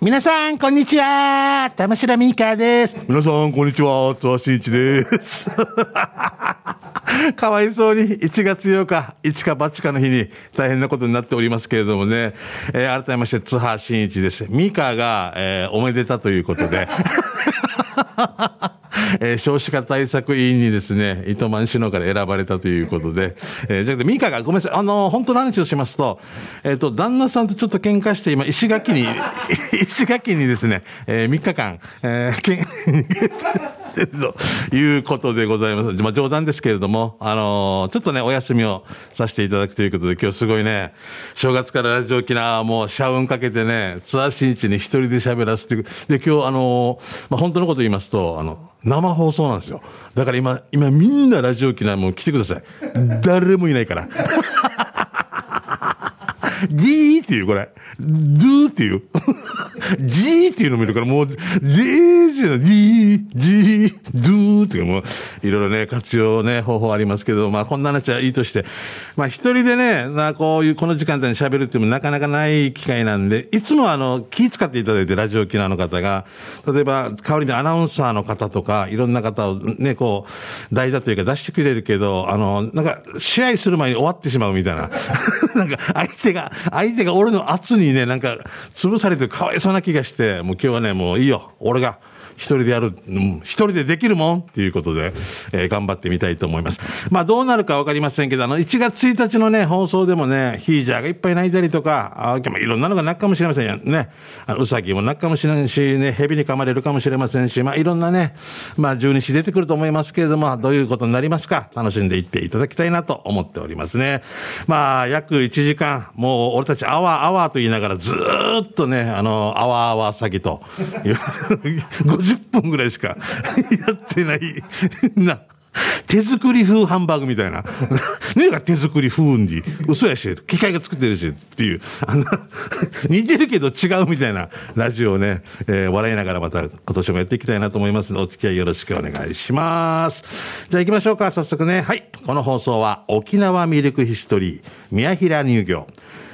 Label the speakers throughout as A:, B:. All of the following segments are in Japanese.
A: 皆さん、こんにちは。玉城ミカです。
B: 皆さん、こんにちは。津和慎一です。
A: かわいそうに1月8日、一か八かの日に大変なことになっておりますけれどもね、えー、改めまして津波真一です。ミカが、えー、おめでたということで。えー、少子化対策委員にですね、糸満市のから選ばれたということで、えー、じゃなくて、ミカが、ごめんなさい、あのー、本当の話をしますと、えっ、ー、と、旦那さんとちょっと喧嘩して、今、石垣に、石垣にですね、えー、3日間、えー、けん、ということでございます。まあ、冗談ですけれども、あのー、ちょっとね、お休みをさせていただくということで、今日すごいね、正月からラジオ沖縄もう社運かけてね、ツアー新地に一人で喋らせて、で、今日あのー、まあ、本当のこと言いますと、あの、生放送なんですよ。だから今、今みんなラジオ機内も来てください。誰もいないから。D っていう、これ。Do っていう。G っていうのもいるから、もう、D じゃ D、G、Do っていうもう、いろいろね、活用ね、方法ありますけど、まあ、こんな話はいいとして、まあ、一人でね、なこういう、この時間帯に喋るっていうのもなかなかない機会なんで、いつもあの、気使っていただいて、ラジオ沖縄の方が、例えば、代わりにアナウンサーの方とか、いろんな方をね、こう、代打というか出してくれるけど、あの、なんか、試合する前に終わってしまうみたいな。なんか、相手が、相手が俺の圧にね、なんか、潰されてかわいそうな気がして、もう今日はね、もういいよ。俺が、一人でやる、うん、一人でできるもんっていうことで、えー、頑張ってみたいと思います。まあどうなるかわかりませんけど、あの、1月1日のね、放送でもね、ヒージャーがいっぱい泣いたりとか、あいろんなのが泣くかもしれませんよね。あのうさぎも泣くかもしれないし、ね、蛇に噛まれるかもしれませんし、まあいろんなね、まあ十二支出てくると思いますけれども、どういうことになりますか、楽しんでいっていただきたいなと思っておりますね。まあ約1時間、もう俺たちアワーアワーと言いながらずっとね、あの、アワーアワー詐欺と、50分ぐらいしか やってないな。手作り風ハンバーグみたいな。何が手作り風んで、嘘やし、機械が作ってるしっていう、あの、似てるけど違うみたいなラジオをね、えー、笑いながらまた今年もやっていきたいなと思いますので、お付き合いよろしくお願いします。じゃあ行きましょうか、早速ね。はい。この放送は沖縄ミルクヒストリー、宮平乳業、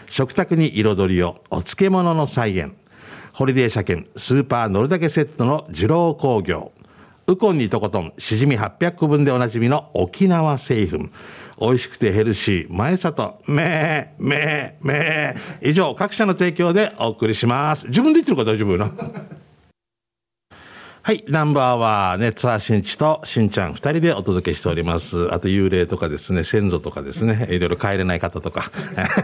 A: 食卓に彩りを、お漬物の再現、ホリデー車検、スーパー乗るだけセットの二郎工業、ウコンにとことん、しじみ800個分でおなじみの沖縄製粉。美味しくてヘルシー、前里、めー、めー、めー。以上、各社の提供でお送りします。自分で言ってるから大丈夫よな。はい、ナンバーはね、ツアー新地としんちゃん二人でお届けしております。あと幽霊とかですね、先祖とかですね、いろいろ帰れない方とか、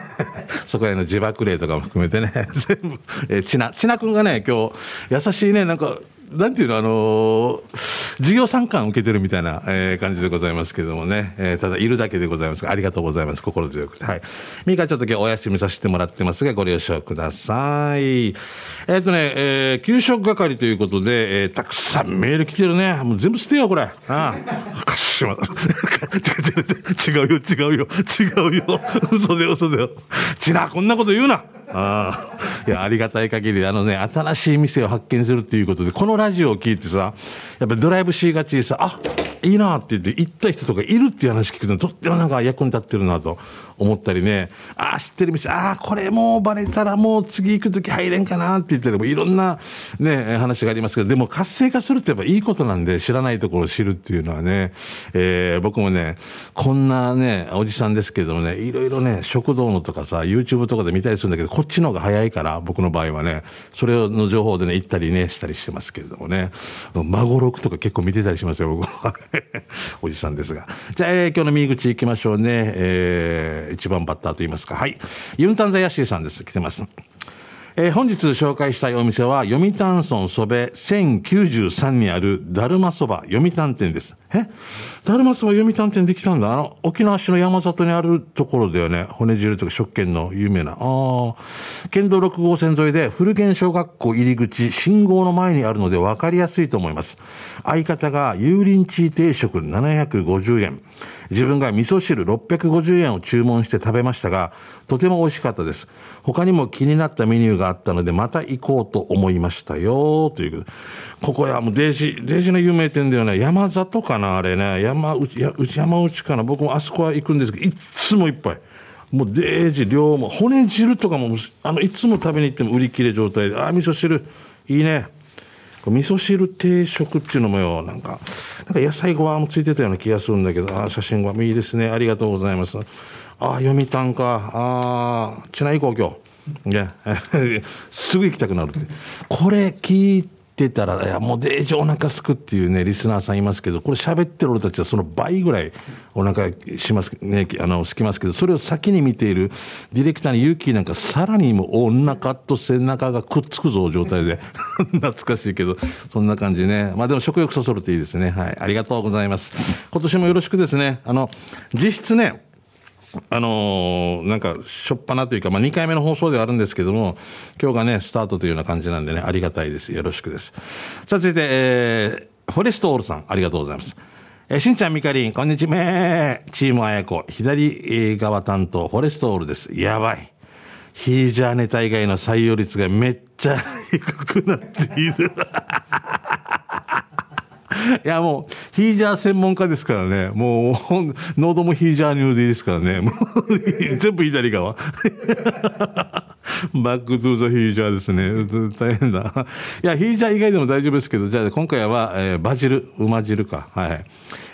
A: そこら辺の自爆霊とかも含めてね、全部、えちな、ちなくんがね、今日、優しいね、なんか、なんていうの、あのー、事業参観受けてるみたいな、えー、感じでございますけれどもね、えー、ただいるだけでございますありがとうございます。心強くて。はい。ミカちょっと今日お休みさせてもらってますが、ご了承ください。えっ、ー、とね、えー、給食係ということで、えー、たくさんメール来てるね。もう全部捨てよ、これ。ああ。かしま。違うよ、違うよ、違うよ。嘘だよ、嘘だよ。ちな、こんなこと言うな。ああ。いや、ありがたい限り、あのね、新しい店を発見するっていうことで、このラジオを聞いてさ、やっぱドライブしがちでさ、あいいなって言って行った人とかいるっていう話聞くととってもなんか役に立ってるなと思ったりね、ああ、知ってる店、ああ、これもうバレたらもう次行くとき入れんかなって言ってもいろんなね、話がありますけど、でも活性化するってやっぱいいことなんで知らないところを知るっていうのはね、えー、僕もね、こんなね、おじさんですけどもね、いろいろね、食堂のとかさ、YouTube とかで見たりするんだけど、こっちの方が早いから、僕の場合はね、それの情報でね、行ったりね、したりしてますけれどもね、孫六とか結構見てたりしますよ、僕は。おじさんですが。じゃあ、えー、今日の右口行きましょうね。えー、一番バッターと言いますか。はい。ユンタンザヤシーさんです。来てます。えー、本日紹介したいお店は、読谷村そべ1093にあるだるまそば読谷店です。え？だるまそば読谷店できたんだ。あの、沖縄市の山里にあるところだよね。骨汁とか食券の有名な。ああ。県道6号線沿いで古源小学校入り口、信号の前にあるので分かりやすいと思います。相方が油淋鶏定食750円。自分が味噌汁650円を注文して食べましたが、とても美味しかったです。他にも気になったメニューがあったので、また行こうと思いましたよ、という。ここや、もうデージ、デージの有名店だよね。山里かな、あれね。山内、山内かな。僕もあそこは行くんですけど、いつもいっぱい。もうデージ量も骨汁とかもあのいつも食べに行っても売り切れ状態で。ああ味噌汁。いいね。味噌汁定食っていうのもよなんかなんか野菜ご飯もついてたような気がするんだけどああ写真ごわいいですね。ありがとうございます。ああ読谷か。あちな行こう今日ね。すぐ行きたくなるって。これ聞いててたら、いや、もうデージお腹すくっていうね、リスナーさんいますけど、これ喋ってる俺たちはその倍ぐらいお腹します、ね、あの、すきますけど、それを先に見ているディレクターのユーキーなんかさらにもうお腹と背中がくっつくぞ状態で、懐かしいけど、そんな感じね。まあでも食欲そそるっていいですね。はい。ありがとうございます。今年もよろしくですね。あの、実質ね、あのー、なんか、しょっぱなというか、まあ、2回目の放送ではあるんですけども、今日がね、スタートというような感じなんでね、ありがたいです。よろしくです。さあ、続いて、えー、フォレストオールさん、ありがとうございます。えー、しんちゃん、みかりん、こんにちは。チームあやこ、左側担当、フォレストオールです。やばい。ヒージャーネタ以外の採用率がめっちゃ低くなっている。いや、もう、ヒージャー専門家ですからね。もう、喉もヒージャーニューディですからね。もう、全部左側。バックトゥーザヒージャーですね。大変だ。いや、ヒージャー以外でも大丈夫ですけど、じゃあ今回は、えー、バジル、馬汁か。はい。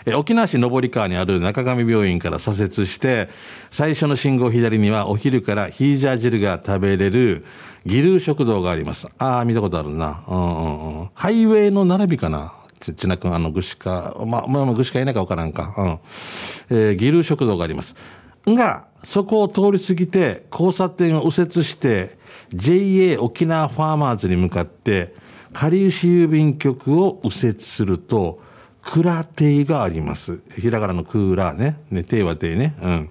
A: え沖縄市上川にある中上病院から左折して、最初の信号左にはお昼からヒージャー汁が食べれる、ギル食堂があります。ああ、見たことあるな。うんうんうん。ハイウェイの並びかな。ち、ちなく、あの、ぐしか、まあ、まあ、ぐしかいないかわからんか。うん。えー、ギル食堂があります。が、そこを通り過ぎて、交差点を右折して、JA 沖縄ファーマーズに向かって、かりゆし郵便局を右折すると、クラテイがあります。ひらがなのクーラーね。ね、テイはテイね。うん。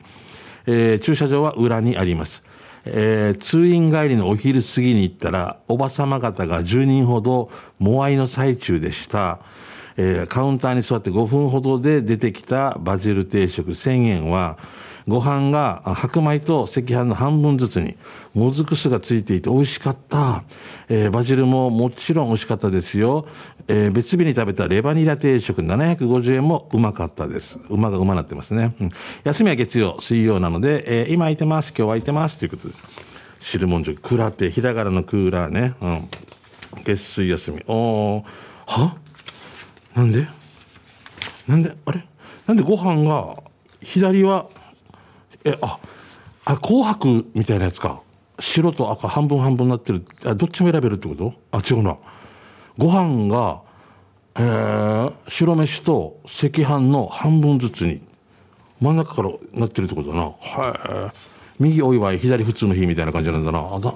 A: えー、駐車場は裏にあります。えー、通院帰りのお昼過ぎに行ったら、おばさま方が10人ほど、モアイの最中でした。えー、カウンターに座って5分ほどで出てきたバジル定食1000円は、ご飯が白米と赤飯の半分ずつに、もずく酢がついていて美味しかった。えー、バジルももちろん美味しかったですよ。えー、別日に食べたレバニラ定食750円もうまかったです。馬がうまなってますね。うん、休みは月曜、水曜なので、えー、今空いてます、今日空いてますということで。汁もんじゅクラテ、ひらがなのクーラーね。うん。月水休み。おー、は？なんで？なんで、あれ？なんでご飯が、左は、え、あ、あ、紅白みたいなやつか。白と赤半分半分になってる。あ、どっちも選べるってこと？あ、違うな。ご飯が、えー、白飯と赤飯の半分ずつに、真ん中からなってるってことだな。はい。右お祝い、左普通の日みたいな感じなんだな。あだ、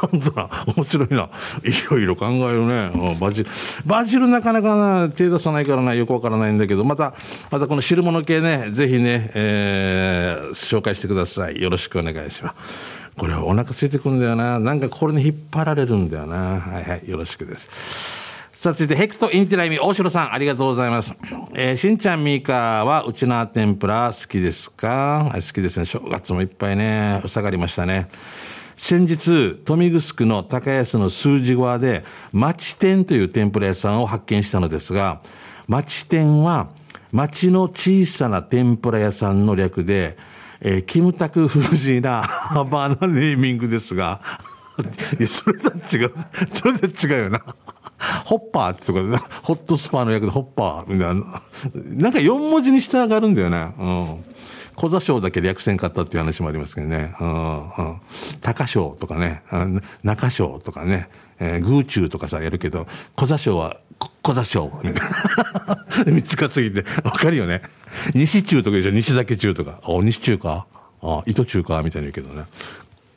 A: 本 当だ。面白いな。いろいろ考えるね。バジル。バジルなかなかな、手出さないからな、よくわからないんだけど、また、またこの汁物系ね、ぜひね、えー、紹介してください。よろしくお願いします。これはお腹空いてくるんだよな。なんかこれに引っ張られるんだよな。はいはい。よろしくです。さあ、続いて、ヘクトインティライミ、大城さん、ありがとうございます。えー、しんちゃんみーかは、うちな天ぷら好きですか？好きですね。正月もいっぱいね、下がりましたね。先日、豊見城の高安の数字側で、町店という天ぷら屋さんを発見したのですが、町店は、町の小さな天ぷら屋さんの略で、えー、キムタク風神な ハバーなネーミングですが、いや、それとは違う。それとは違うよな。ホッパーってとか、ホットスパーの役でホッパーみたいな。なんか4文字に従うんだよね。うん。小座賞だけ略せんかったっていう話もありますけどね。うん。高賞とかね、中賞とかね、えー、グーチューとかさ、やるけど、小座賞は、小座賞みたいな。三つ担ぎて、わかるよね。西中とかでしょ、西崎中とか。お、西中か？あ、糸中か？みたいに言うけどね。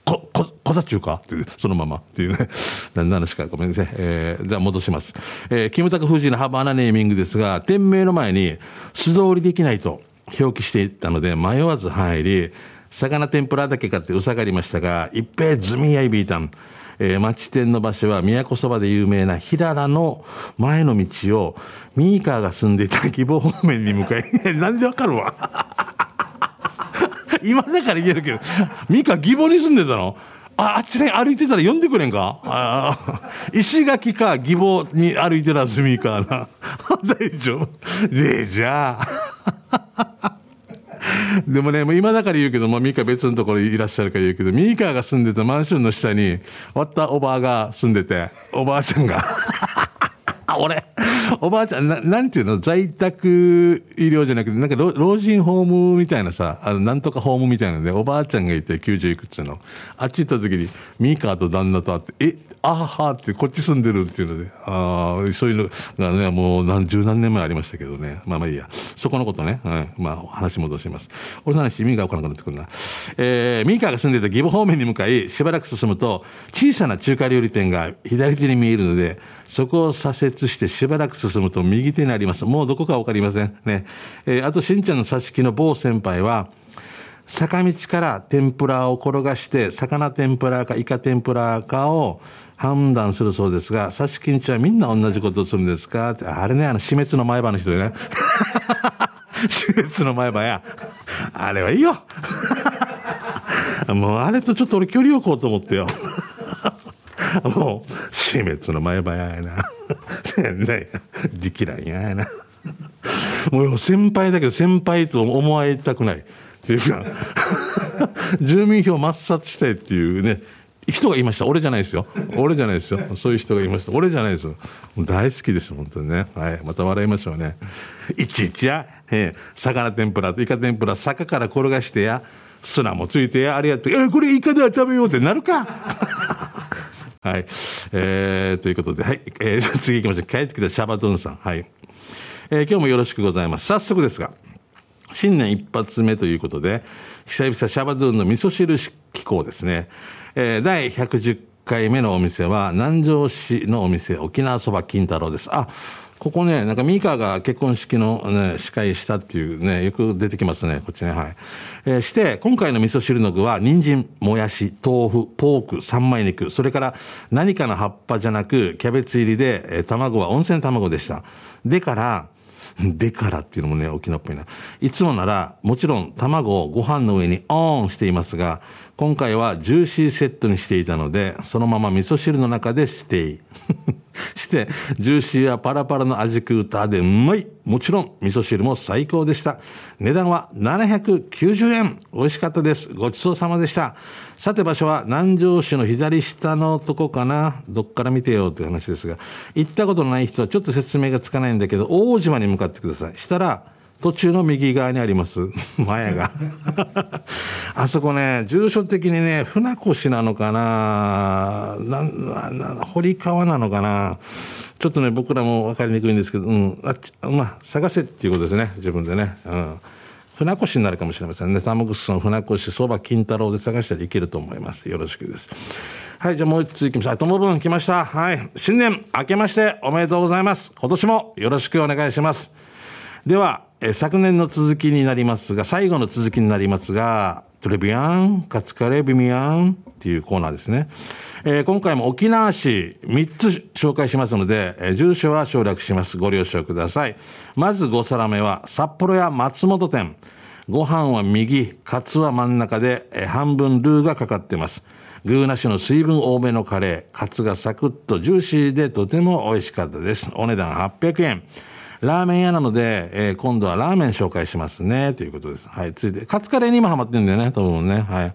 A: こ、こ、こざ中か？っていう、そのままっていうね。何の話か？ごめんなさい。えー、じゃあ戻します。えー、キムタク夫人の幅穴ネーミングですが、店名の前に素通りできないと表記していったので、迷わず入り、魚天ぷらだけ買ってうさがりましたが、一平ズミヤイビータン。えー、町店の場所は都そばで有名な平良の前の道をミーカーが住んでいた希望方面に向かい、なんでわかるわ？今だから言えるけど、ミカ、義母に住んでたの？あ、あっちで歩いてたら呼んでくれんか？あ石垣か義母に歩いてたスミーカーな。大丈夫。で、じゃあ。でもね、もう今だから言うけど、まあ、ミカ別のところいらっしゃるから言うけど、ミカが住んでたマンションの下に、割ったおばあが住んでて、おばあちゃんが。俺、おばあちゃん、ななんていうの在宅医療じゃなくて、なんか老人ホームみたいなさ、あの、なんとかホームみたいなので、おばあちゃんがいて90いくつの。あっち行った時に、ミカと旦那と会って、え、あははってこっち住んでるっていうので、ああ、そういうのがね、もう何十何年前ありましたけどね。まあまあいいや。そこのことね、うん、まあ話戻します。俺の話、ミカわからなくなってくるな。えー、ミカが住んでた義母方面に向かい、しばらく進むと、小さな中華料理店が左手に見えるので、そこを左折してしばらく進むと右手にあります。もうどこかわかりません。ね。えー、あと、しんちゃんの挿し木の某先輩は、坂道から天ぷらを転がして、魚天ぷらかイカ天ぷらかを判断するそうですが、刺し金地はみんな同じことをするんですか？って、あれね、あの、死滅の前歯の人でね。死滅の前歯や。あれはいいよ。もうあれとちょっと俺距離を置こうと思ってよ。もう、死滅の前歯やな。ね、力乱ややな。もう先輩だけど先輩と思われたくない。っていうか 住民票抹殺したいっていうね、人がいました。俺じゃないですよ。俺じゃないですよ。そういう人がいました。俺じゃないですよ。大好きです、本当にね。はい。また笑いましょうね。いちいちや、えー、魚天ぷらとイカ天ぷら、坂から転がしてや、砂もついてや、ありがとう。えー、これイカでは食べようってなるかはい。えー、ということで、はい。えー、次行きましょう。帰ってきたシャバドゥンさん。はい。えー、今日もよろしくございます。早速ですが、新年一発目ということで、久々シャバドゥンの味噌汁機構ですね。えー、第110回目のお店は、南城市のお店、沖縄そば金太郎です。あ、ここね、なんかミカが結婚式のね、司会したっていうね、よく出てきますね、こっちね、はい。えー、して、今回の味噌汁の具は、人参、もやし、豆腐、ポーク、三枚肉、それから何かの葉っぱじゃなく、キャベツ入りで、えー、卵は温泉卵でした。でから、でからっていうのもね、沖縄っぽいな。いつもなら、もちろん卵をご飯の上にオンしていますが、今回はジューシーセットにしていたので、そのまま味噌汁の中でステイ。して、ジューシーやパラパラの味クーターでうまい。もちろん、味噌汁も最高でした。値段は790円。美味しかったです。ごちそうさまでした。さて場所は南城市の左下のとこかな。どっから見てよという話ですが、行ったことのない人はちょっと説明がつかないんだけど、大島に向かってください。したら、途中の右側にあります。マヤが。あそこね、住所的にね、船越なのかなな、な、な、堀川なのかなちょっとね、僕らも分かりにくいんですけど、うん、あまあ、探せっていうことですね、自分でね。うん。船越になるかもしれませんね。玉城の船越、そば金太郎で探したらいけると思います。よろしくです。はい、じゃあもう一ついきましょう。ともぶん来ました。はい。新年明けましておめでとうございます。今年もよろしくお願いします。では、え昨年の続きになりますが、最後の続きになりますが、トレビアン、カツカレビミアンっていうコーナーですね。えー、今回も沖縄市3つ紹介しますので、えー、住所は省略します。ご了承ください。まず5皿目は札幌や松本店。ご飯は右、カツは真ん中で、えー、半分ルーがかかってます。グーなしの水分多めのカレー、カツがサクッとジューシーでとても美味しかったです。お値段800円。ラーメン屋なので、えー、今度はラーメン紹介しますね、ということです。はい、続いて、カツカレーにもハマってるんだよね、多分ね。はい。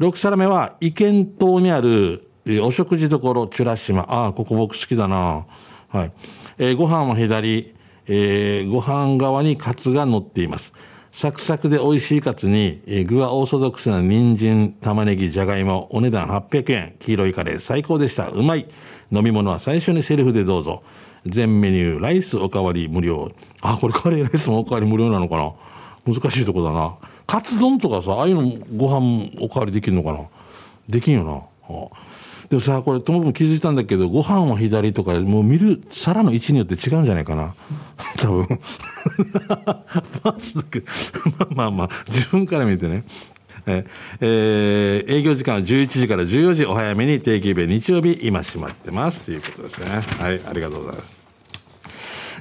A: 6皿目は、意見島にある、お食事処、チュラ島。ああ、ここ僕好きだな。はい。えー、ご飯は左、えー、ご飯側にカツが乗っています。サクサクで美味しいカツに、えー、具はオーソドックスな人参、玉ねぎ、じゃがいも、お値段800円。黄色いカレー最高でした。うまい。飲み物は最初にセルフでどうぞ。全メニュー、ライスおかわり無料。あ、これカレーライスもおかわり無料なのかな難しいとこだな。カツ丼とかさ、ああいうのご飯おかわりできるのかなできんよな。あでもさ、これ、ともくん気づいたんだけど、ご飯は左とか、もう見る皿の位置によって違うんじゃないかな。多分。まあまあまあ、自分から見てね。ええー、営業時間は11時から14時、お早めに定期日日曜日、今閉まってます。ということですね。はい、ありがとうございます。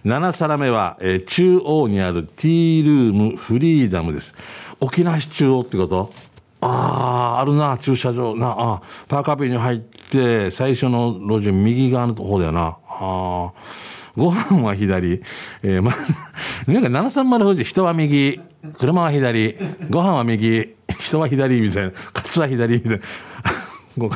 A: 7皿目は、えー、中央にあるティールームフリーダムです。沖縄市中央ってこと？ああ、あるな、駐車場。な、あパーカービに入って、最初の路地右側の方だよな。ああ。ご飯は左。えー、ま、なんか730富士、人は右、車は左、ご飯は右、人は左、みたいな。カツは左、みたいな。ご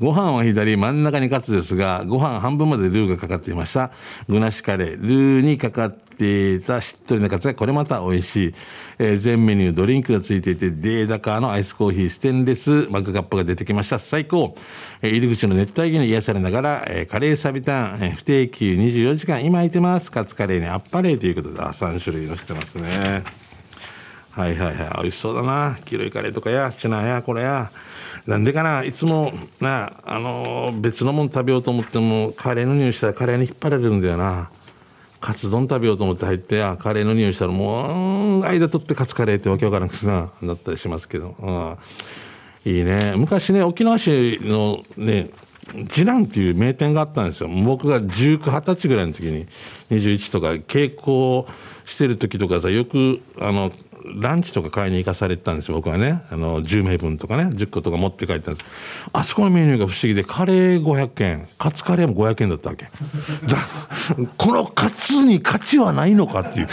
A: ご飯は左、真ん中にカツですが、ご飯半分までルーがかかっていました。具なしカレー、ルーにかかっていたしっとりなカツがこれまた美味しい。えー、全メニュードリンクがついていて、デーダカーのアイスコーヒー、ステンレスマグカップが出てきました。最高。えー、入り口の熱帯魚に癒されながら、えー、カレーサビタン、えー、不定休24時間今空いてます。カツカレーにあっぱれということで、3種類のしてますね。はいはいはい。美味しそうだな。黄色いカレーとかや、チナや、これや。なんでかないつもなあの別のもの食べようと思ってもカレーの匂いしたらカレーに引っ張られるんだよな。カツ丼食べようと思って入ってあカレーの匂いしたらもう間取ってカツカレーってわけわからなくてななったりしますけど、うん、いいね。昔ね沖縄市のね次男っていう名店があったんですよ。僕が19、20歳ぐらいの時に21とか稽古してる時とかさよくあのランチとか買いに行かされてたんですよ、僕はね。あの、10名分とかね、10個とか持って帰ったんです。あそこのメニューが不思議で、カレー500円、カツカレーも500円だったわけ。このカツに価値はないのかっていう。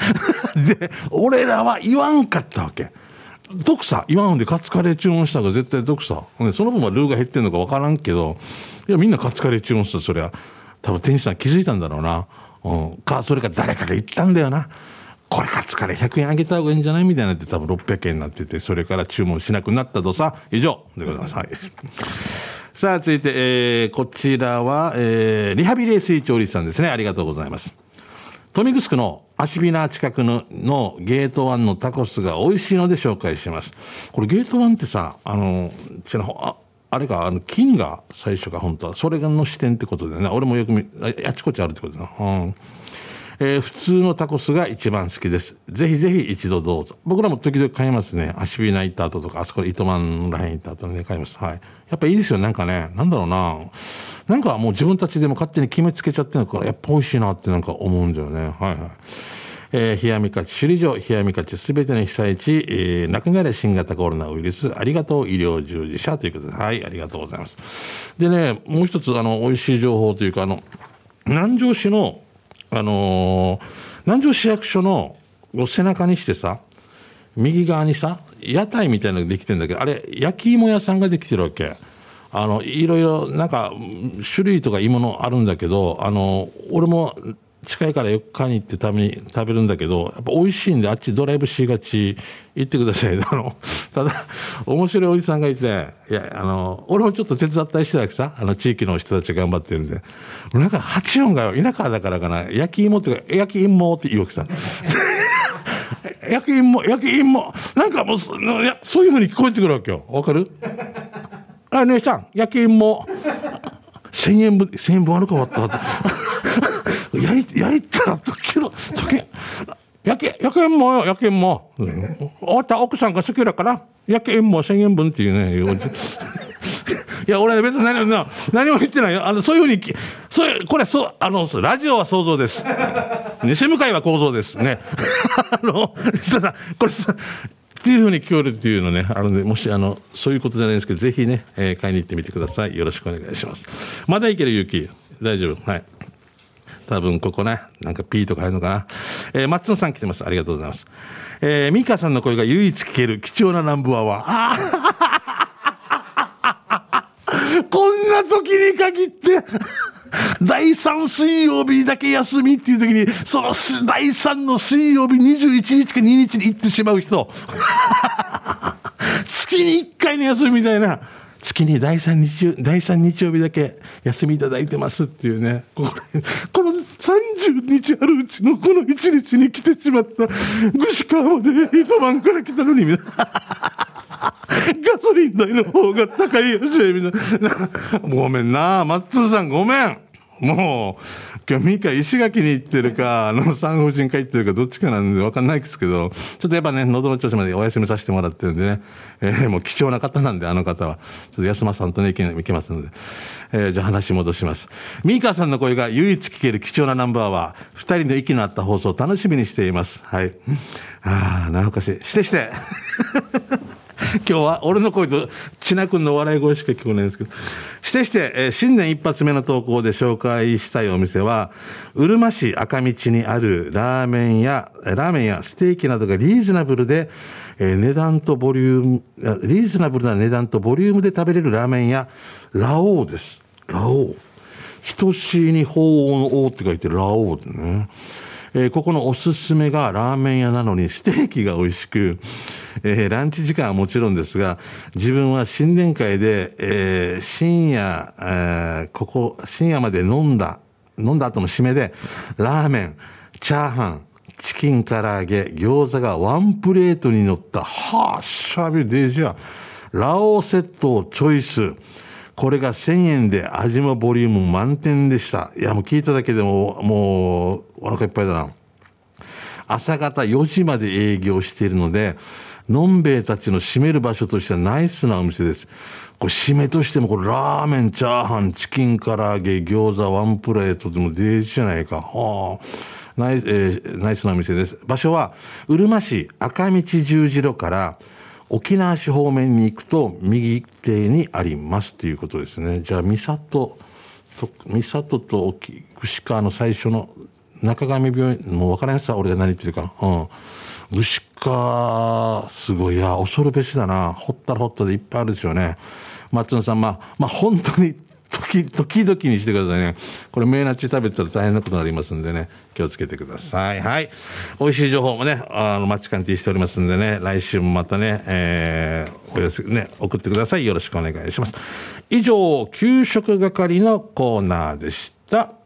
A: で、俺らは言わんかったわけ。毒さ、言わんでカツカレー注文したら絶対毒さ。その分はルーが減ってんのか分からんけど、いや、みんなカツカレー注文したそりゃ、多分店主さん気づいたんだろうな。うん。か、それか誰かが言ったんだよな。これカツカレー100円あげた方がいいんじゃない？みたいになって多分600円になってて、それから注文しなくなったとさ、以上でございます。はい。さあ、続いて、えー、こちらは、えー、リハビリ水調理師さんですね。ありがとうございます。富城の足ビナ近くののゲートワンのタコスが美味しいので紹介します。これゲートワンってさ、あの、ちらああれか、あの、金が最初か、本当は。それがの視点ってことでね。俺もよく見、あちこちあるってことだな。うん。えー、普通のタコスが一番好きです。ぜひぜひ一度どうぞ。僕らも時々買いますね。足火ナ行った後とか、あそこで糸満らへん行った後にね、買います。はい。やっぱいいですよ。なんかね、なんだろうな。なんかもう自分たちでも勝手に決めつけちゃってるから、やっぱ美味しいなってなんか思うんだよね。はいはい。えー、冷やみ勝ち首里城、冷やみ勝ちすべての被災地、えー、亡くなれ新型コロナウイルス、ありがとう医療従事者ということで、はい、ありがとうございます。でね、もう一つ、あの、美味しい情報というか、あの、南城市のあのー、南城市役所の背中にしてさ、右側にさ、屋台みたいなのができてるんだけど、あれ、焼き芋屋さんができてるわけ。あの、いろいろ、なんか、種類とか芋のあるんだけど、あの、俺も近いからよく買いに行って食べに食べるんだけど、やっぱ美味しいんで、あっちドライブしがち、行ってください。あの、ただ、面白いおじさんがいて、いや、あの、俺もちょっと手伝ったりしてたわけさ、あの、地域の人たち頑張ってるんで。なんか、八音が、田舎だからかな、焼き芋ってか、焼き芋って言うわけさ。焼き芋、焼き芋。なんかもう、そういうふうに聞こえてくるわけよ。わかる？あ、姉さん、焼き芋。千円分、千円分悪かった。焼い焼いたら溶けろ溶け焼け焼けんもよ焼けんも、うん、た奥さんが好きだから焼けんも1000円分っていうね いや、俺別に何も、何も言ってないよ。あの、そういうふうに、そういう、これ、そう、あの、ラジオは想像です。西向かいは構造です。ね。あの、ただ、これさ、っていうふうに聞こえるっていうのね、あのね、もし、あの、そういうことじゃないんですけど、ぜひね、えー、買いに行ってみてください。よろしくお願いします。まだいける、ゆき。大丈夫。はい。多分ここね、なんか P とか入るのかな。えー、松野さん来てます。ありがとうございます。えー、ミカさんの声が唯一聞ける貴重なナンバーは、あ こんな時に限って第3水曜日だけ休みっていう時に、その第3の水曜日21日か2日に行ってしまう人。月に1回の休みみたいな。月に第3日第3日曜日だけ休みいただいてますっていうね、これこの30日あるうちのこの1日に来てしまった、ぐし川まで伊豆湾から来たのに、ガソリン代の方が高いよし、みたいな。ごめんな、松さんごめん。もう、今日ミカ石垣に行ってるか、あの産婦人科行ってるかどっちかなんでわかんないですけど、ちょっとやっぱね、喉の調子までお休みさせてもらってるんでね、えー、もう貴重な方なんで、あの方は。ちょっと安間さんとね、行け行けますので。えー、じゃあ話戻します。ミカさんの声が唯一聞ける貴重なナンバーは、二人の息の合った放送を楽しみにしています。はい。ああ、なおかしい。してして。今日は俺の声と千奈君の笑い声しか聞こえないんですけど。してして、えー、新年一発目の投稿で紹介したいお店は、うるま市赤道にあるラーメンや、ラーメンやステーキなどがリーズナブルで、えー、値段とボリューム、リーズナブルな値段とボリュームで食べれるラーメン屋、ラオウです。ラオウ。等しいに法の王って書いてラオウね。えー、ここのおすすめがラーメン屋なのにステーキが美味しく、えー、ランチ時間はもちろんですが、自分は新年会で、えー、深夜、えー、ここ、深夜まで飲んだ、飲んだ後の締めで、ラーメン、チャーハン、チキン唐揚げ、餃子がワンプレートに乗った、はあ、シャビデジャー、ラオセットをチョイス。これが1000円で味もボリューム満点でした。いや、もう聞いただけでも、もう、お腹いっぱいだな。朝方4時まで営業しているので、のんべえたちの閉める場所としてはナイスなお店です。これ締めとしても、これラーメン、チャーハン、チキン唐揚げ、餃子、ワンプレートでもデージじゃないか。はあ。ナイ,、えー、ナイスなお店です。場所は、うるま市赤道十字路から、沖縄市方面に行くと右手にありますということですね。じゃあ、三郷と、三郷と串川の最初の中上病院、もう分からんさ、俺が何言ってるか。うん。牛川、すごい、いや、恐るべしだな。ほったらほったでいっぱいあるですよね。松野さん、まあ、まあ、本当に、時、時々にしてくださいね。これ、メーナッチ食べたら大変なことになりますんでね、気をつけてください。はい。美味しい情報もね、あの、マッチカンティしておりますんでね、来週もまたね、えー、お寄せ、ね、送ってください。よろしくお願いします。以上、給食係のコーナーでした。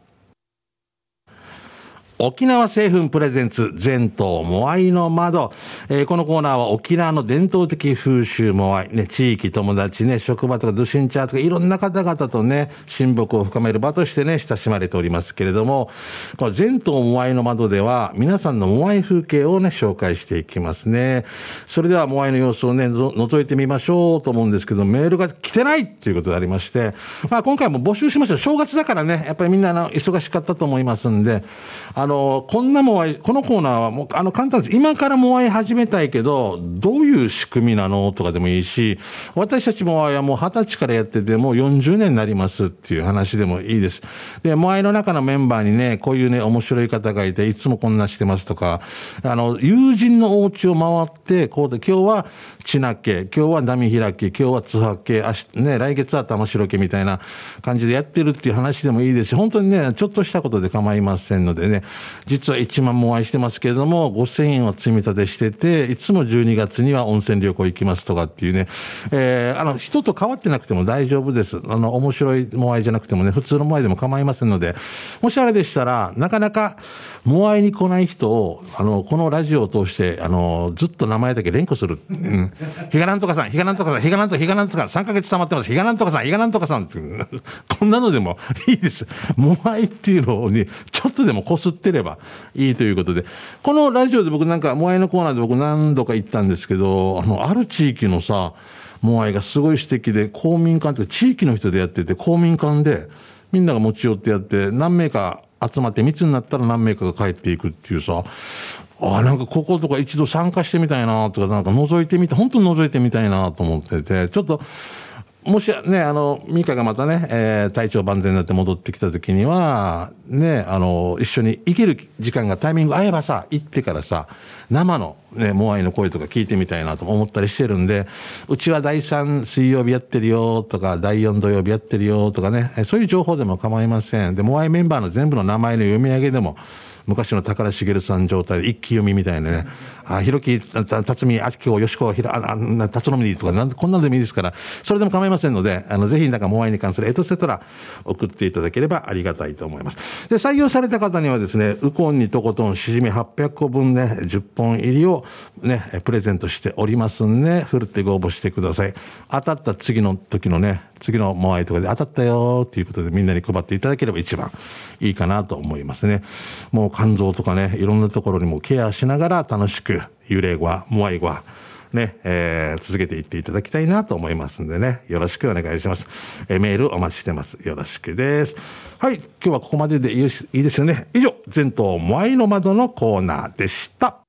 A: 沖縄製粉プレゼンツ全島モアイの窓、えー、このコーナーは沖縄の伝統的風習モアイ、ね、地域友達ね、職場とかドゥシンチャーとかいろんな方々とね、親睦を深める場としてね、親しまれておりますけれども、この全島モアイの窓では皆さんのモアイ風景をね、紹介していきますね。それではモアイの様子をね、覗いてみましょうと思うんですけど、メールが来てないっていうことでありまして、まあ今回も募集しました。正月だからね、やっぱりみんなの忙しかったと思いますんで、あの、のこんなモアイ、このコーナーはもう、あの、簡単です。今からモアイ始めたいけど、どういう仕組みなのとかでもいいし、私たちモアイはもう20歳からやってて、もう40年になりますっていう話でもいいです。で、モアイの中のメンバーにね、こういうね、面白い方がいて、いつもこんなしてますとか、あの、友人のお家を回って、こうで、今日はチナ家、今日は波開き、今日は津波家、明日、ね、来月は玉城家みたいな感じでやってるっていう話でもいいですし、本当にね、ちょっとしたことで構いませんのでね、実は1万もお会いしてますけれども、5000円を積み立てしてて、いつも12月には温泉旅行行きますとかっていうね、えー、あの、人と変わってなくても大丈夫です。あの、面白いもあいじゃなくてもね、普通のモアイでも構いませんので、もしあれでしたら、なかなか、モアイに来ない人を、あの、このラジオを通して、あの、ずっと名前だけ連呼する。うん。ひがなんとかさん、ひがなんとかさん、ひがなんとか、ひがなんとか、3ヶ月溜まってます。ひがなんとかさん、ひがなんとかさんって、こんなのでもいいです。モアイっていうのに、ちょっとでもこすってればいいということで。このラジオで僕なんか、モアイのコーナーで僕何度か行ったんですけど、あの、ある地域のさ、モアイがすごい素敵で、公民館って地域の人でやってて、公民館で、みんなが持ち寄ってやって、何名か集まって密になったら何名かが帰っていくっていうさ、ああなんかこことか一度参加してみたいなとか、なんか覗いてみて、本当に覗いてみたいなと思ってて、ちょっと、もしね、あの、ミカがまたね、えー、体調万全になって戻ってきた時には、ね、あの、一緒に生きる時間がタイミング合えばさ、行ってからさ、生のね、モアイの声とか聞いてみたいなと思ったりしてるんで、うちは第3水曜日やってるよとか、第4土曜日やってるよとかね、そういう情報でも構いません。で、モアイメンバーの全部の名前の読み上げでも、昔の宝茂さん状態で一気読みみたいなね、あ、ひろき、辰巳、あきこ、よしこ、ひら、あ、あ、辰野みとか、なんこんなんでもいいですから、それでも構いませんので、あの、ぜひなんかモアイに関するエトセトラ送っていただければありがたいと思います。で、採用された方にはですね、ウコンにとことんしじみ800個分ね、10本入りをね、プレゼントしておりますんで、ふるってご応募してください。当たった次の時のね、次のモアイとかで当たったよっていうことでみんなに配っていただければ一番いいかなと思いますね。もう肝臓とかね、いろんなところにもケアしながら楽しく幽霊語、モアイ語、ね、えー、続けていっていただきたいなと思いますんでね、よろしくお願いします。えー、メールお待ちしてます。よろしくです。はい、今日はここまででいいですよね。以上、全島モアイの窓のコーナーでした。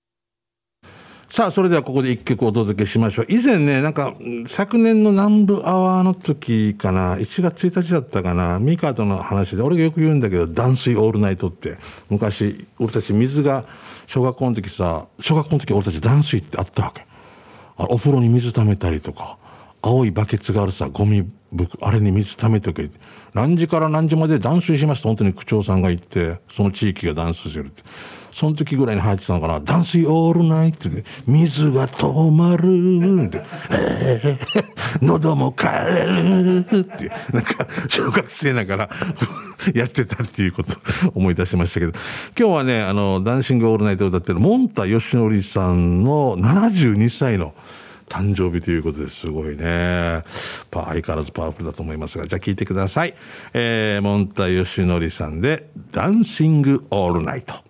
A: さあ、それではここで一曲お届けしましょう。以前ね、なんか、昨年の南部アワーの時かな、1月1日だったかな、ミカとの話で、俺がよく言うんだけど、断水オールナイトって、昔、俺たち水が、小学校の時さ、小学校の時俺たち断水ってあったわけ。あお風呂に水溜めたりとか、青いバケツがあるさ、ゴミ袋、あれに水溜めておけ。何時から何時まで断水しますと本当に区長さんが言って、その地域が断水するって。その時ぐらいに入ってたのかな、断水オールナイトで、水が止まるって、えー、喉も枯れるって、なんか、小学生ながら やってたっていうこと思い出しましたけど、今日はね、あの、ダンシングオールナイトを歌ってる、もんたよしのりさんの72歳の、誕生日ということですごいね。相変わらずパワフルだと思いますが、じゃあ聞いてください。えー、もんたよしのりさんで、ダンシングオールナイト。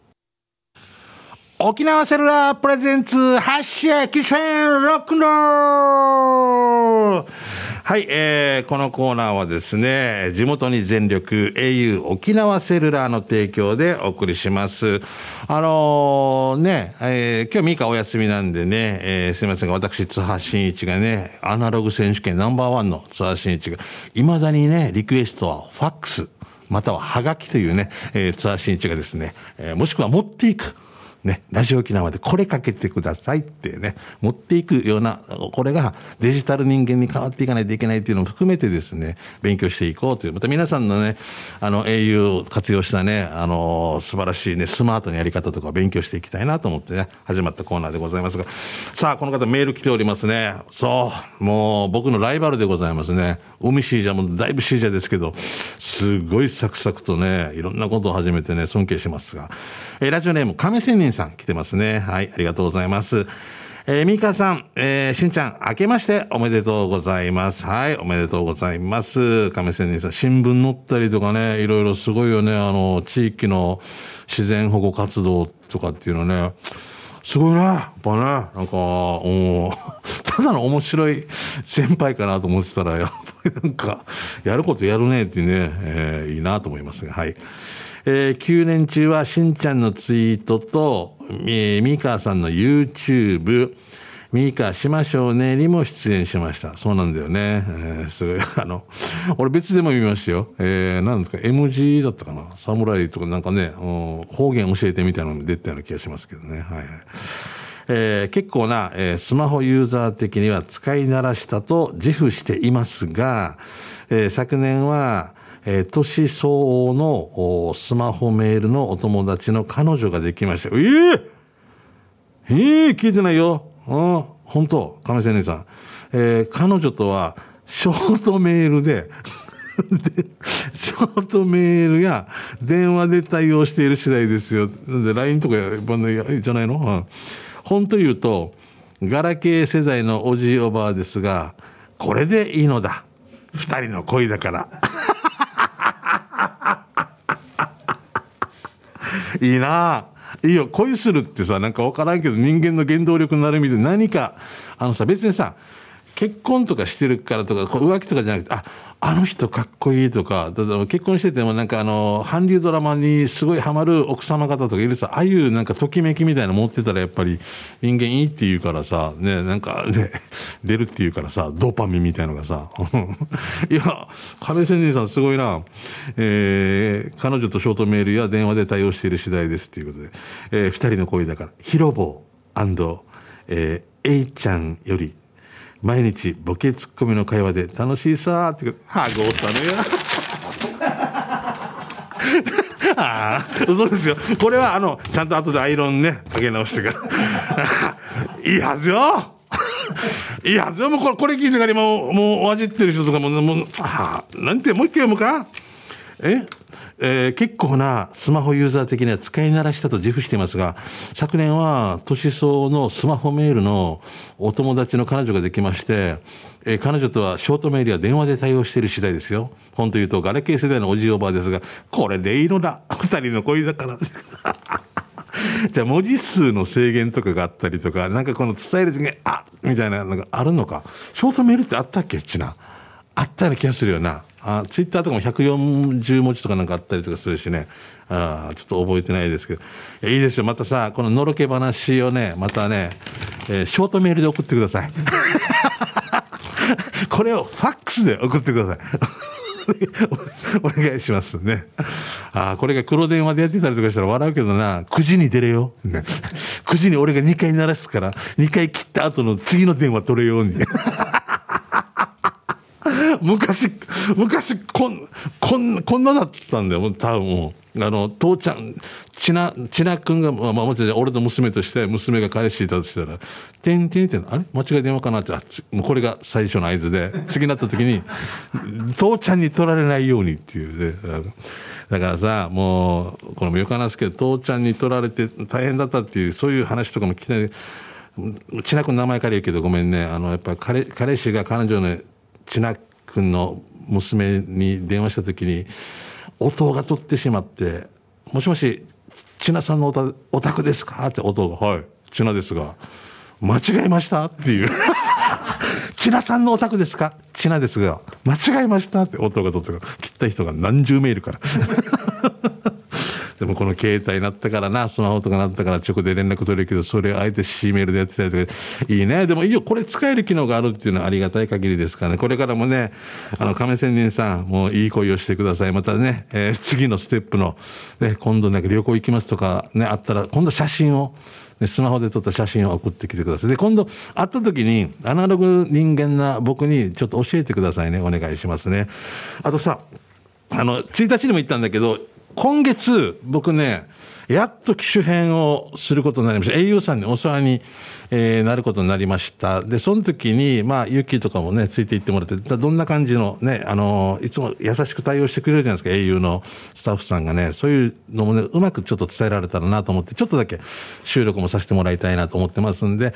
A: 沖縄セルラープレゼンツ発射汽船ロックンローはい、えー、このコーナーはですね、地元に全力 au 沖縄セルラーの提供でお送りします。あのー、ね、えー、今日ミカお休みなんでね、えー、すみませんが、私、津波真一がね、アナログ選手権ナンバーワンの津波真一が、未だにね、リクエストはファックス、またはハガキというね、えー、津波真一がですね、えー、もしくは持っていく。ね、ラジオ沖縄でこれかけてくださいってね、持っていくような、これがデジタル人間に変わっていかないといけないっていうのも含めてですね、勉強していこうという、また皆さんのね、あの、au を活用したね、あの、素晴らしいね、スマートなやり方とかを勉強していきたいなと思ってね、始まったコーナーでございますが、さあ、この方メール来ておりますね。そう、もう僕のライバルでございますね。海シージャもだいぶシージャですけど、すごいサクサクとね、いろんなことを始めてね、尊敬しますが、え、ラジオネーム、亀仙人さん来てますね。はい、ありがとうございます。えー、ミカさん、えー、しんちゃん、明けましておめでとうございます。はい、おめでとうございます。亀仙人さん、新聞載ったりとかね、いろいろすごいよね、あの、地域の自然保護活動とかっていうのね、すごいな、やっぱね、なんか、お ただの面白い先輩かなと思ってたら、やっぱりなんか、やることやるねってね、えー、いいなと思いますが、はい。えー、9年中はしんちゃんのツイートと、えー、ミカさんの YouTube、ミーカーしましょうねにも出演しました。そうなんだよね。えー、すごい。あの、俺別でも見ましたよ。えー、なんですか、MG だったかな？侍とかなんかね、方言教えてみたいなのも出たような気がしますけどね。はいはい。えー、結構な、えー、スマホユーザー的には使い慣らしたと自負していますが、えー、昨年は、えー、年相応のスマホメールのお友達の彼女ができました。えー、えー、聞いてないよ。うん、本当、亀仙人さん。えー、彼女とは、ショートメールでで、ショートメールや電話で対応している次第ですよ。で、LINE とかじゃないの、うん、本当言うと、ガラケー世代のおじいおばあですが、これでいいのだ。二人の恋だから。いいな。いいよ、恋するってさ、なんか分からんけど、人間の原動力になる意味で何か、あのさ、別にさ、結婚とかしてるからとか、浮気とかじゃなくて、あ、あの人かっこいいとか、だ結婚しててもなんかあの、韓流ドラマにすごいハマる奥様方とかいるさ、ああいうなんかときめきみたいな持ってたらやっぱり人間いいって言うからさ、ね、なんか ね、出るって言うからさ、ドーパミンみたいのがさ、いや、亀仙人さんすごいな、えー、彼女とショートメールや電話で対応している次第ですっていうことで、えー、二人の恋だから、広坊えー、A ちゃんより毎日ボケツッコミの会話で楽しいさーってはごったのよ ああ嘘ですよ。これはあのちゃんと後でアイロンねかけ直してから。いいはずよ。いいはずよ。もうこれこれ聞いてからもうもうお味ってる人とかももうああなんてもう一回読むか？え？えー、結構なスマホユーザー的には使い慣らしたと自負していますが、昨年は年相応のスマホメールのお友達の彼女ができまして、えー、彼女とはショートメールや電話で対応している次第ですよ。本当言うと、ガラケー世代のおじいおばあですが、これでいいのだ。二人の恋だから。じゃあ文字数の制限とかがあったりとか、なんかこの伝える時に、あみたいなのがあるのか。ショートメールってあったっけ？ちな。あったような気がするよな。あツイッターとかも140文字とかなんかあったりとかするしね。ああ、ちょっと覚えてないですけど。いいいですよ。またさ、こののろけ話をね、またね、えーショートメールで送ってください。これをファックスで送ってください。お願いしますね。ああ、これが黒電話でやってたりとかしたら笑うけどな、9時に出れよ。ね、9時に俺が2回鳴らすから、2回切った後の次の電話取れように。昔、昔、こん、こん、こんなだったんだよ、多分もう。あの、父ちゃん、ちな、ちなくんが、まあ、もちろん俺の娘として、娘が彼氏いたとしたら、てんてんてん、あれ？間違い電話かなって、あもうこれが最初の合図で、次になった時に、父ちゃんに取られないようにっていうね。あのだからさ、もう、これもよく話すけど、父ちゃんに取られて大変だったっていう、そういう話とかも聞きたい。ちなくん名前借りるけどごめんね。あの、やっぱり彼、彼氏が彼女のちな君の娘に電話した時に、音が取ってしまって、もしもし、千奈さんのおたお宅ですか？って音が、はい、千奈ですが、間違えました？っていう。千奈さんのお宅ですか？千奈ですが、間違えました？って音が取ってから、切った人が何十メールから。でもこの携帯になったからな、スマホとかなったから直で連絡取れるけど、それをあえて C メールでやってたりとか、いいね。でもいいよ、これ使える機能があるっていうのはありがたい限りですからね。これからもね、あの、亀仙人さん、もういい恋をしてください。またね、えー次のステップの、ね、今度なんか旅行行きますとかね、あったら、今度写真を、スマホで撮った写真を送ってきてください。で、今度会った時に、アナログ人間な僕にちょっと教えてくださいね。お願いしますね。あとさ、あの、1日にも言ったんだけど、今月、僕ね、やっと機種編をすることになりました。au さんにお世話に、えーなることになりました。で、その時に、まあ、ユキとかもね、ついていってもらって、どんな感じのね、あのいつも優しく対応してくれるじゃないですか、au のスタッフさんがね、そういうのもね、うまくちょっと伝えられたらなと思って、ちょっとだけ収録もさせてもらいたいなと思ってますんで、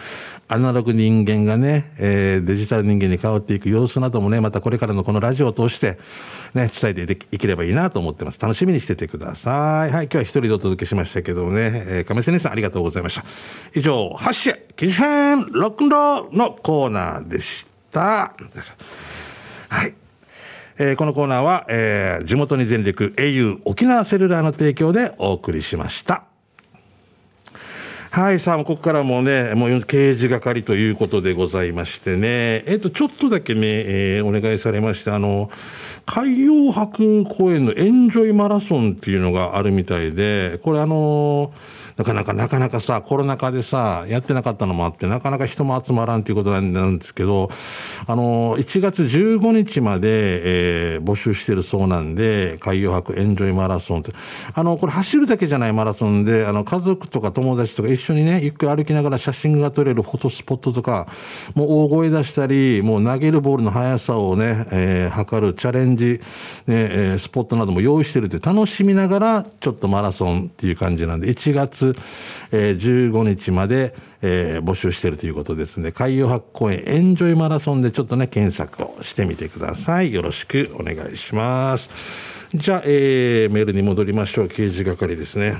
A: アナログ人間がね、えーデジタル人間に変わっていく様子などもね、またこれからのこのラジオを通して、ね、伝えていければいいなと思ってます。楽しみにしててください。はい、今日は一人でお届けしましたけどね、えー、亀仙人さんありがとうございました。以上、ハッシュ、キジ編ロックンローのコーナーでした。はい。えーこのコーナーは、えー地元に全力 au 沖縄セルラーの提供でお送りしました。はい、さあ、ここからもね、もう刑事係ということでございましてね、えっ、と、ちょっとだけね、えーお願いされまして、あの、海洋博公園のエンジョイマラソンっていうのがあるみたいで、これあのなかなかなかなかさ、コロナ禍でさ、やってなかったのもあって、なかなか人も集まらんということなんですけど、あの、1月15日まで、えー募集してるそうなんで、海洋博エンジョイマラソンって、あの、これ走るだけじゃないマラソンで、あの、家族とか友達とか一緒にね、ゆっくり歩きながら写真が撮れるフォトスポットとか、もう大声出したり、もう投げるボールの速さをね、えー測るチャレンジ、ね、えスポットなども用意してるって楽しみながら、ちょっとマラソンっていう感じなんで、1月、え15日まで、えー募集しているということですね。海洋博公園エンジョイマラソンでちょっとね、検索をしてみてください。よろしくお願いします。じゃあ、えーメールに戻りましょう。刑事係ですね。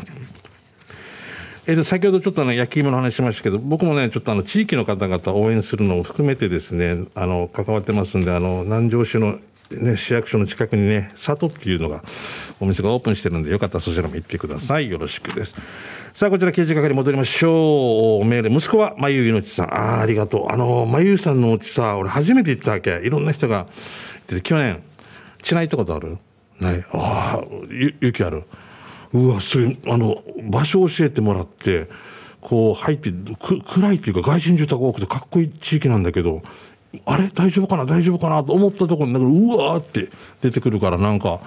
A: えー、先ほどちょっとあの焼き芋の話しましたけど、僕もね、ちょっとあの地域の方々を応援するのを含めてですね、あの、関わってますんで、あの、南城市のね、市役所の近くにね、里っていうのが、お店がオープンしてるんで、よかったらそちらも行ってください。よろしくです。さあ、こちら刑事係戻りましょう。メール、息子は、まゆゆのちさん。ああ、ありがとう。あの、まゆさんのお家さ、俺初めて行ったわけ。いろんな人が行ってて、去年、ちないったことある？ない。ああ、ゆ、ゆきある。うわ、そうい、あの、場所教えてもらって、こう入って、く暗いっていうか外人住宅多くてかっこいい地域なんだけど、あれ？大丈夫かな？大丈夫かな？と思ったところに、なんかうわーって出てくるから、なんか、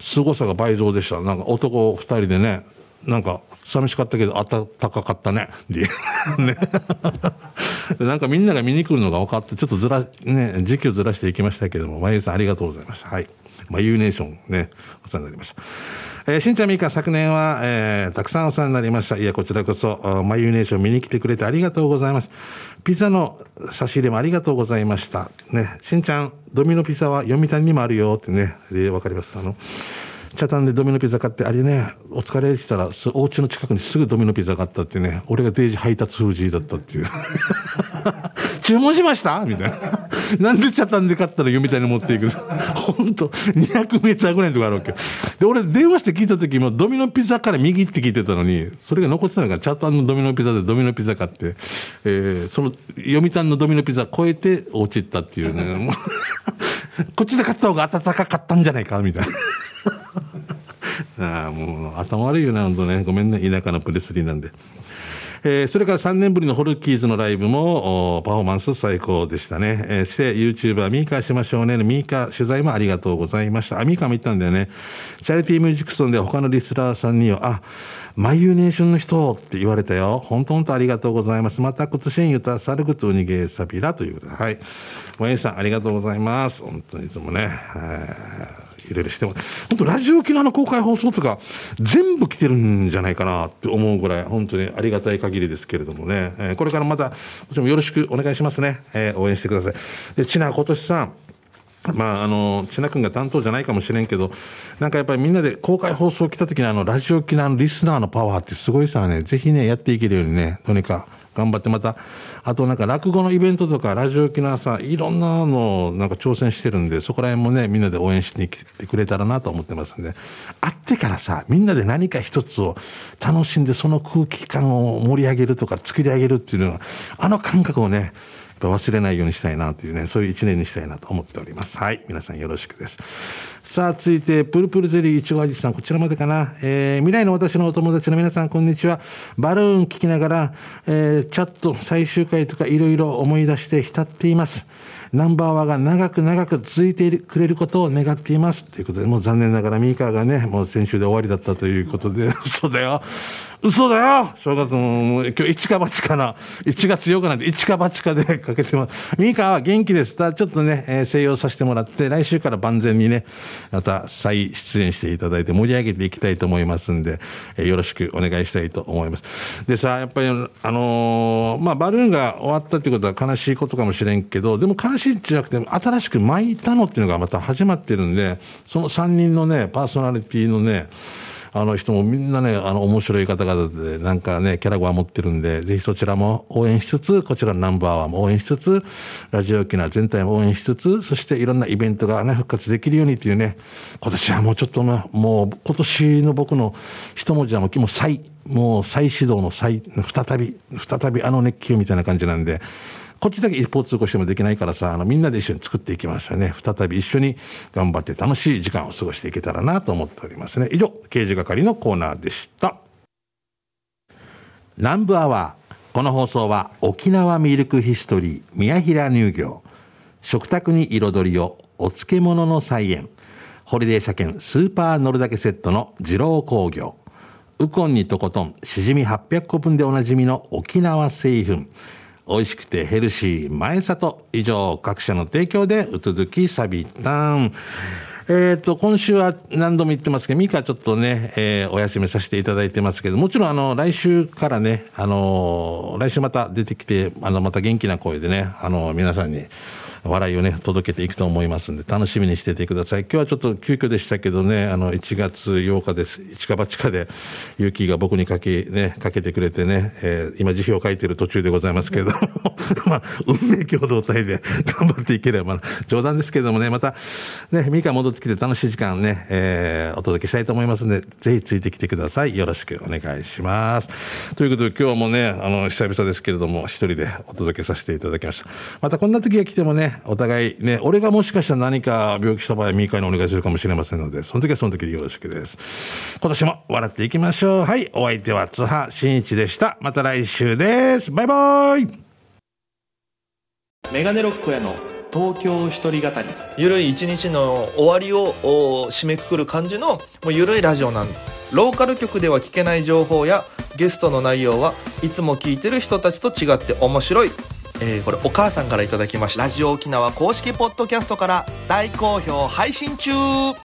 A: 凄さが倍増でした。なんか男二人でね、なんか、寂しかったけど、暖かかったね。ね。なんかみんなが見に来るのが分かって、ちょっとずら、ね、時期をずらしていきましたけども、まゆさんありがとうございました。はい。まゆネーションね、お世話になりました。えーしんちゃんみか昨年は、えーたくさんお世話になりました。いや、こちらこそ、マユネーション見に来てくれてありがとうございます。ピザの差し入れもありがとうございました。ね、しんちゃん、ドミノピザは読谷にもあるよってね、で、わかります。あの、茶炭でドミノピザ買って、あれね、お疲れしたら、お家の近くにすぐドミノピザ買ったってね、俺がデイジ配達封じだったっていう。注文しました？みたいな。なんで茶炭で買ったら読みたいに持っていく本当200メーターぐらいのとこあるわけ。で、俺電話して聞いた時もドミノピザから右って聞いてたのに、それが残ってたのが茶炭のドミノピザでドミノピザ買って、えー、その読谷のドミノピザ超えて落ちたっていうね。こっちで買った方が暖かかったんじゃないか？みたいな。ああ、もう頭悪いよな、本当ね。ごめんね、田舎のプレスリーなんで。えー、それから3年ぶりのホルキーズのライブも、パフォーマンス最高でしたね。えー、して、YouTuber ミーカーしましょうね。ミーカー取材もありがとうございました。あ、ミーカーも行ったんだよね。チャリティーミュージックソンで他のリスナーさんには、あ、マユーネーションの人って言われたよ。本当本当ありがとうございます。また、靴シンユタ、サルグツウニゲーサビラということで、はい。もえさん、ありがとうございます。本当にいつもね。はいいろいろしても、本当ラジオ沖縄の公開放送とか、全部来てるんじゃないかなって思うぐらい、本当にありがたい限りですけれどもね、えー、これからまた、もちろんよろしくお願いしますね。えー、応援してください。で、ちな、今年さん、まあ、あの、千奈君が担当じゃないかもしれんけど、なんかやっぱりみんなで公開放送来た時にあの、ラジオ沖縄のリスナーのパワーってすごいさね、ぜひね、やっていけるようにね、とにか頑張ってまた、あとなんか落語のイベントとか、ラジオ沖縄さん、いろんなのなんか挑戦してるんで、そこら辺もね、みんなで応援しに来てくれたらなと思ってますんで、会ってからさ、みんなで何か一つを楽しんで、その空気感を盛り上げるとか作り上げるっていうのは、あの感覚をね、忘れないようにしたいなというね、そういう一年にしたいなと思っております。はい。皆さんよろしくです。さあ、続いて、プルプルゼリーいちご味さん、こちらまでかな。えー、未来の私のお友達の皆さん、こんにちは。バルーン聞きながら、えー、チャット最終回とかいろいろ思い出して浸っています。ナンバーワンが長く長く続いてくれることを願っています。ということで、もう残念ながらミーカーがね、もう先週で終わりだったということで、嘘だよ。嘘だよ正月も、今日一か八かな。1月8日なんで一か八かでかけてます。ミカは元気です。ただちょっとね、静養させてもらって、来週から万全にね、また再出演していただいて盛り上げていきたいと思いますんで、よろしくお願いしたいと思います。でさ、やっぱり、あのー、まあ、バルーンが終わったってことは悲しいことかもしれんけど、でも悲しいんじゃなくて、新しく巻いたのっていうのがまた始まってるんで、その3人のね、パーソナリティのね、あの人もみんなね、あの、面白い方々で、なんかね、キャラが持ってるんで、ぜひそちらも応援しつつ、こちらのナンバーワンも応援しつつ、ラジオ沖縄全体も応援しつつ、そしていろんなイベントがね、復活できるようにっていうね、今年はもうちょっとね、もう今年の僕の一文字はもう再、もう再始動の再、再び、再びあの熱気みたいな感じなんで、こっちだけ一方通行してもできないからさ、あの、みんなで一緒に作っていきましたね。再び一緒に頑張って楽しい時間を過ごしていけたらなと思っておりますね。以上、刑事係のコーナーでした。南部アワー。この放送は沖縄ミルクヒストリー宮平乳業食卓に彩りをお漬物の菜園ホリデー車検スーパー乗るだけセットの二郎工業ウコンにとことんしじみ800個分でおなじみの沖縄製粉美味しくてヘルシー前里。以上各社の提供でうつづきサビタン。えっ、ー、と、今週は何度も言ってますけど、ミカちょっとね、えー、お休みさせていただいてますけど、もちろんあの、来週からね、あの、来週また出てきて、あの、また元気な声でね、あの、皆さんに、笑いをね、届けていくと思いますんで、楽しみにしててください。今日はちょっと急遽でしたけどね、あの、1月8日です。一か八かで、ゆきが僕にかけ、ね、かけてくれてね、えー、今辞表を書いてる途中でございますけれども、まあ、運命共同体で 頑張っていければ、冗談ですけれどもね、また、ね、ミカ戻ってきて楽しい時間ね、えー、お届けしたいと思いますんで、ぜひついてきてください。よろしくお願いします。ということで、今日もね、あの、久々ですけれども、一人でお届けさせていただきました。またこんな時が来てもね、お互いね、俺がもしかしたら何か病気した場合、ミカにお願いするかもしれませんので、その時はその時でよろしくです。今年も笑っていきましょう。はい、お相手は津波真一でした。また来週です。バイバイ
C: メガネロックへの東京一人語り
D: ゆるい一日の終わりを締めくくる感じのもうゆるいラジオなんローカル局では聞けない情報やゲストの内容はいつも聞いてる人たちと違って面白いえー、これお母さんからいただきました。ラジオ沖縄公式ポッドキャストから大好評配信中。